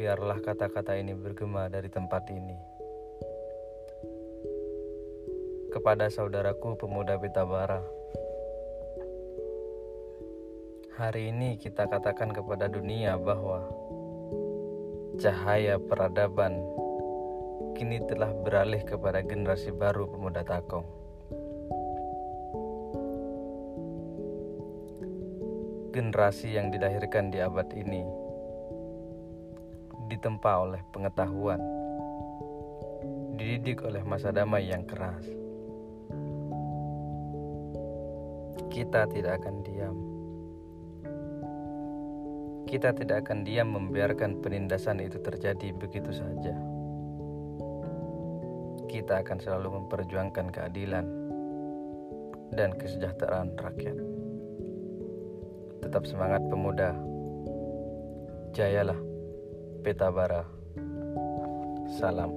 biarlah kata-kata ini bergema dari tempat ini. Kepada saudaraku pemuda Pitabara, hari ini kita katakan kepada dunia bahwa cahaya peradaban kini telah beralih kepada generasi baru pemuda Takong. Generasi yang dilahirkan di abad ini ditempa oleh pengetahuan, dididik oleh masa damai yang keras. Kita tidak akan diam. Kita tidak akan diam membiarkan penindasan itu terjadi begitu saja. Kita akan selalu memperjuangkan keadilan dan kesejahteraan rakyat. Tetap semangat pemuda. Jayalah. Peta Bara. Salam.